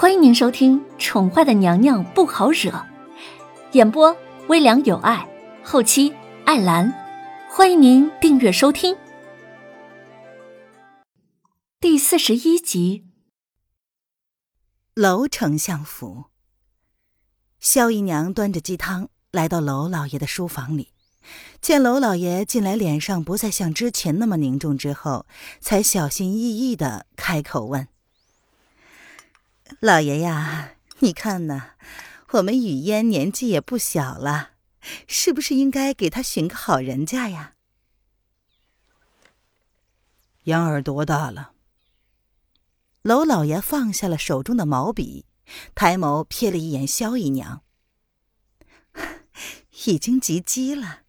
欢迎您收听《宠坏的娘娘不好惹》，演播微凉有爱，后期艾兰。欢迎您订阅收听第四十一集。娄丞相府，萧姨娘端着鸡汤来到娄老爷的书房里，见娄老爷进来，脸上不再像之前那么凝重，之后才小心翼翼的开口问。老爷呀，你看呐，我们雨烟年纪也不小了，是不是应该给她寻个好人家呀？嫣儿多大了？娄老爷放下了手中的毛笔，抬眸瞥了一眼萧姨娘，已经及笄了。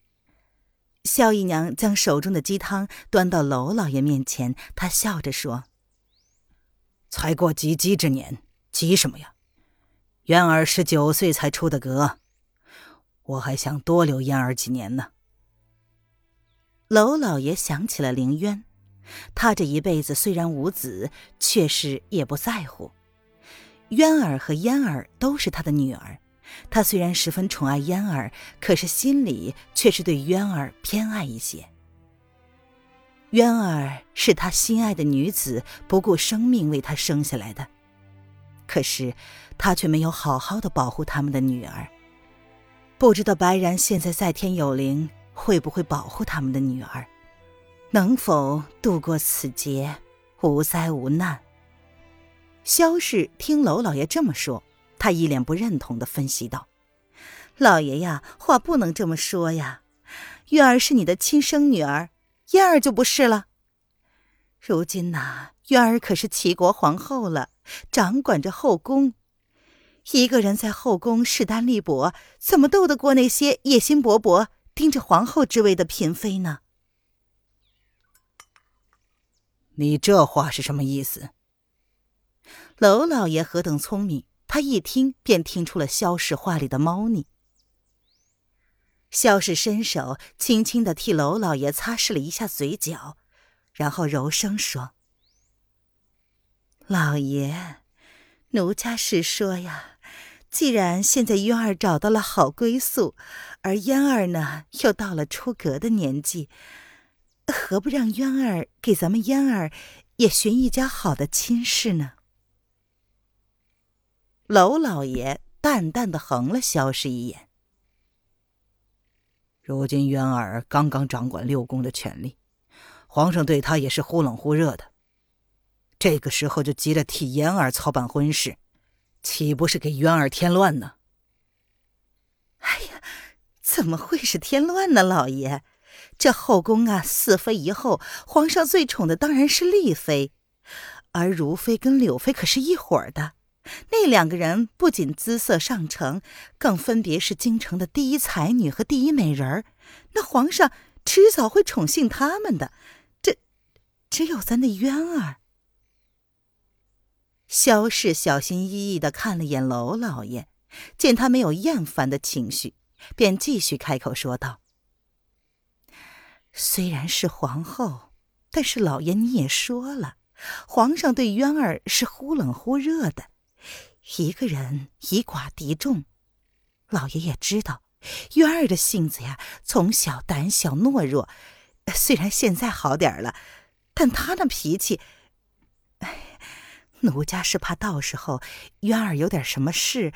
萧姨娘将手中的鸡汤端到娄老爷面前，她笑着说：“才过及笄之年。”急什么呀？渊儿十九岁才出的阁，我还想多留嫣儿几年呢。娄老爷想起了凌渊，他这一辈子虽然无子，却是也不在乎。渊儿和嫣儿都是他的女儿，他虽然十分宠爱嫣儿，可是心里却是对渊儿偏爱一些。渊儿是他心爱的女子，不顾生命为他生下来的。可是，他却没有好好的保护他们的女儿。不知道白然现在在天有灵，会不会保护他们的女儿，能否度过此劫，无灾无难？萧氏听娄老爷这么说，他一脸不认同的分析道：“老爷呀，话不能这么说呀。月儿是你的亲生女儿，燕儿就不是了。如今呐。”渊儿可是齐国皇后了，掌管着后宫。一个人在后宫势单力薄，怎么斗得过那些野心勃勃、盯着皇后之位的嫔妃呢？你这话是什么意思？娄老爷何等聪明，他一听便听出了萧氏话里的猫腻。萧氏伸手轻轻的替娄老爷擦拭了一下嘴角，然后柔声说。老爷，奴家是说呀，既然现在渊儿找到了好归宿，而嫣儿呢又到了出阁的年纪，何不让渊儿给咱们嫣儿也寻一家好的亲事呢？娄老爷淡淡的横了萧氏一眼。如今渊儿刚刚掌管六宫的权力，皇上对他也是忽冷忽热的。这个时候就急着替嫣儿操办婚事，岂不是给渊儿添乱呢？哎呀，怎么会是添乱呢？老爷，这后宫啊，四妃一后，皇上最宠的当然是丽妃，而如妃跟柳妃可是一伙儿的。那两个人不仅姿色上乘，更分别是京城的第一才女和第一美人儿。那皇上迟早会宠幸他们的。只有咱的渊儿。萧氏小心翼翼的看了眼娄老爷，见他没有厌烦的情绪，便继续开口说道：“虽然是皇后，但是老爷你也说了，皇上对渊儿是忽冷忽热的，一个人以寡敌众。老爷也知道，渊儿的性子呀，从小胆小懦弱，虽然现在好点了，但他那脾气……哎。”奴家是怕到时候渊儿有点什么事，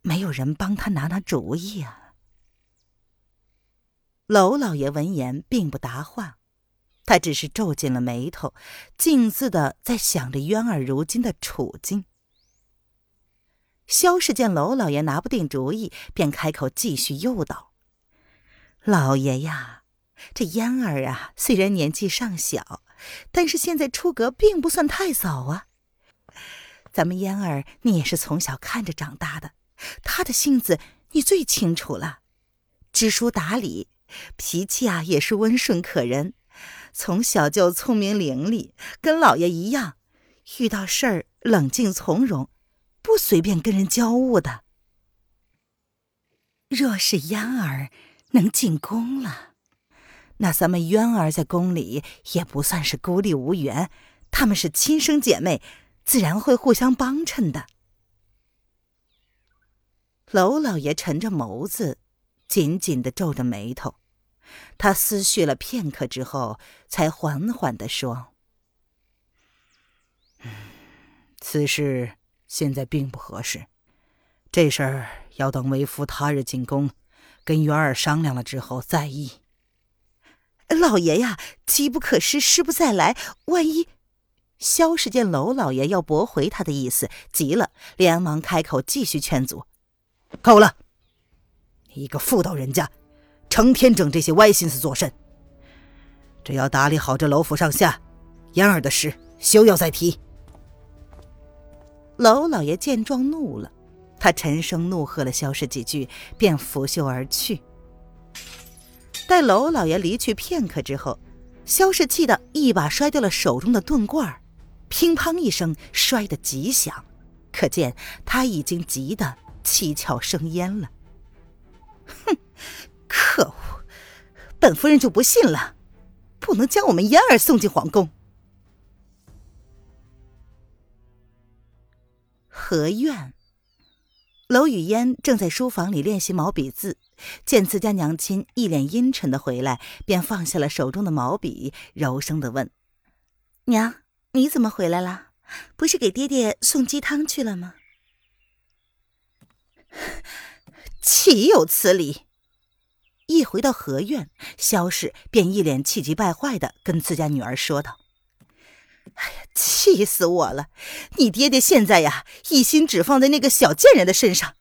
没有人帮他拿拿主意啊。娄老爷闻言并不答话，他只是皱紧了眉头，静自的在想着渊儿如今的处境。萧氏见娄老爷拿不定主意，便开口继续诱导：“老爷呀，这嫣儿啊，虽然年纪尚小，但是现在出阁并不算太早啊。”咱们嫣儿，你也是从小看着长大的，她的性子你最清楚了，知书达理，脾气啊也是温顺可人，从小就聪明伶俐，跟老爷一样，遇到事儿冷静从容，不随便跟人交恶的。若是嫣儿能进宫了，那咱们渊儿在宫里也不算是孤立无援，她们是亲生姐妹。自然会互相帮衬的。娄老爷沉着眸子，紧紧的皱着眉头。他思绪了片刻之后，才缓缓的说：“此事现在并不合适，这事儿要等为夫他日进宫，跟元儿商量了之后再议。”老爷呀，机不可失，失不再来，万一……萧氏见娄老爷要驳回他的意思，急了，连忙开口继续劝阻：“够了！你一个妇道人家！”成天整这些歪心思做甚？只要打理好这楼府上下，嫣儿的事休要再提。娄老爷见状怒了，他沉声怒喝了萧氏几句，便拂袖而去。待娄老爷离去片刻之后，萧氏气得一把摔掉了手中的盾罐，乒乓一声摔得极响，可见他已经急得七窍生烟了。哼！可恶！本夫人就不信了，不能将我们嫣儿送进皇宫。何院，娄雨嫣正在书房里练习毛笔字，见自家娘亲一脸阴沉的回来，便放下了手中的毛笔，柔声的问：“娘，你怎么回来了？不是给爹爹送鸡汤去了吗？”岂有此理！一回到何院，萧氏便一脸气急败坏的跟自家女儿说道：“哎呀，气死我了！你爹爹现在呀，一心只放在那个小贱人的身上，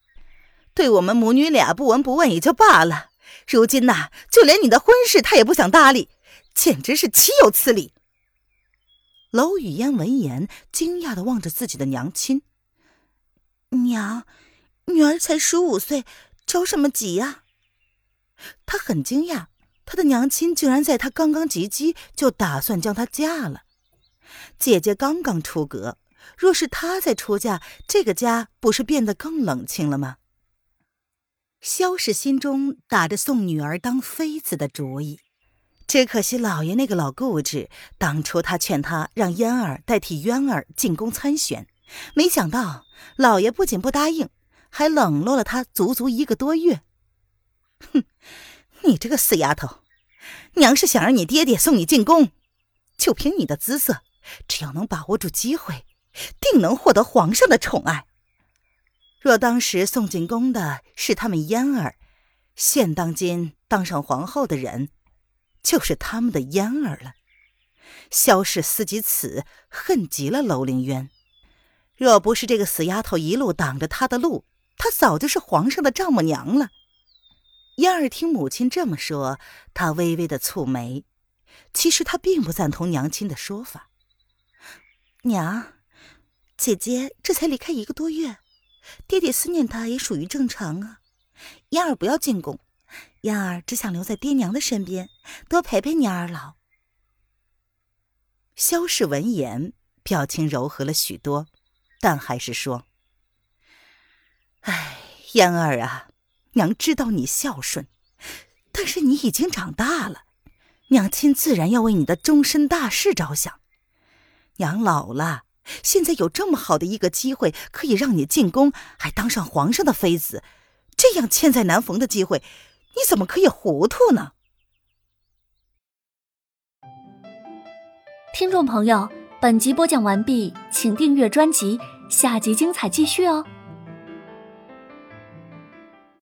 对我们母女俩不闻不问也就罢了，如今呐，就连你的婚事他也不想搭理，简直是岂有此理！”娄雨嫣闻言，惊讶的望着自己的娘亲：“娘，女儿才十五岁，着什么急呀？”他很惊讶，他的娘亲竟然在他刚刚及笄就打算将她嫁了。姐姐刚刚出阁，若是她再出嫁，这个家不是变得更冷清了吗？萧氏心中打着送女儿当妃子的主意，只可惜老爷那个老固执。当初他劝他让嫣儿代替渊儿进宫参选，没想到老爷不仅不答应，还冷落了他足足一个多月。哼，你这个死丫头，娘是想让你爹爹送你进宫，就凭你的姿色，只要能把握住机会，定能获得皇上的宠爱。若当时送进宫的是他们嫣儿，现当今当上皇后的人，就是他们的嫣儿了。萧氏思及此，恨极了楼凌渊。若不是这个死丫头一路挡着他的路，她早就是皇上的丈母娘了。嫣儿听母亲这么说，她微微的蹙眉。其实她并不赞同娘亲的说法。娘，姐姐这才离开一个多月，爹爹思念她也属于正常啊。嫣儿不要进宫，嫣儿只想留在爹娘的身边，多陪陪你二老。萧氏闻言，表情柔和了许多，但还是说：“哎，嫣儿啊。”娘知道你孝顺，但是你已经长大了，娘亲自然要为你的终身大事着想。娘老了，现在有这么好的一个机会，可以让你进宫，还当上皇上的妃子，这样千载难逢的机会，你怎么可以糊涂呢？听众朋友，本集播讲完毕，请订阅专辑，下集精彩继续哦。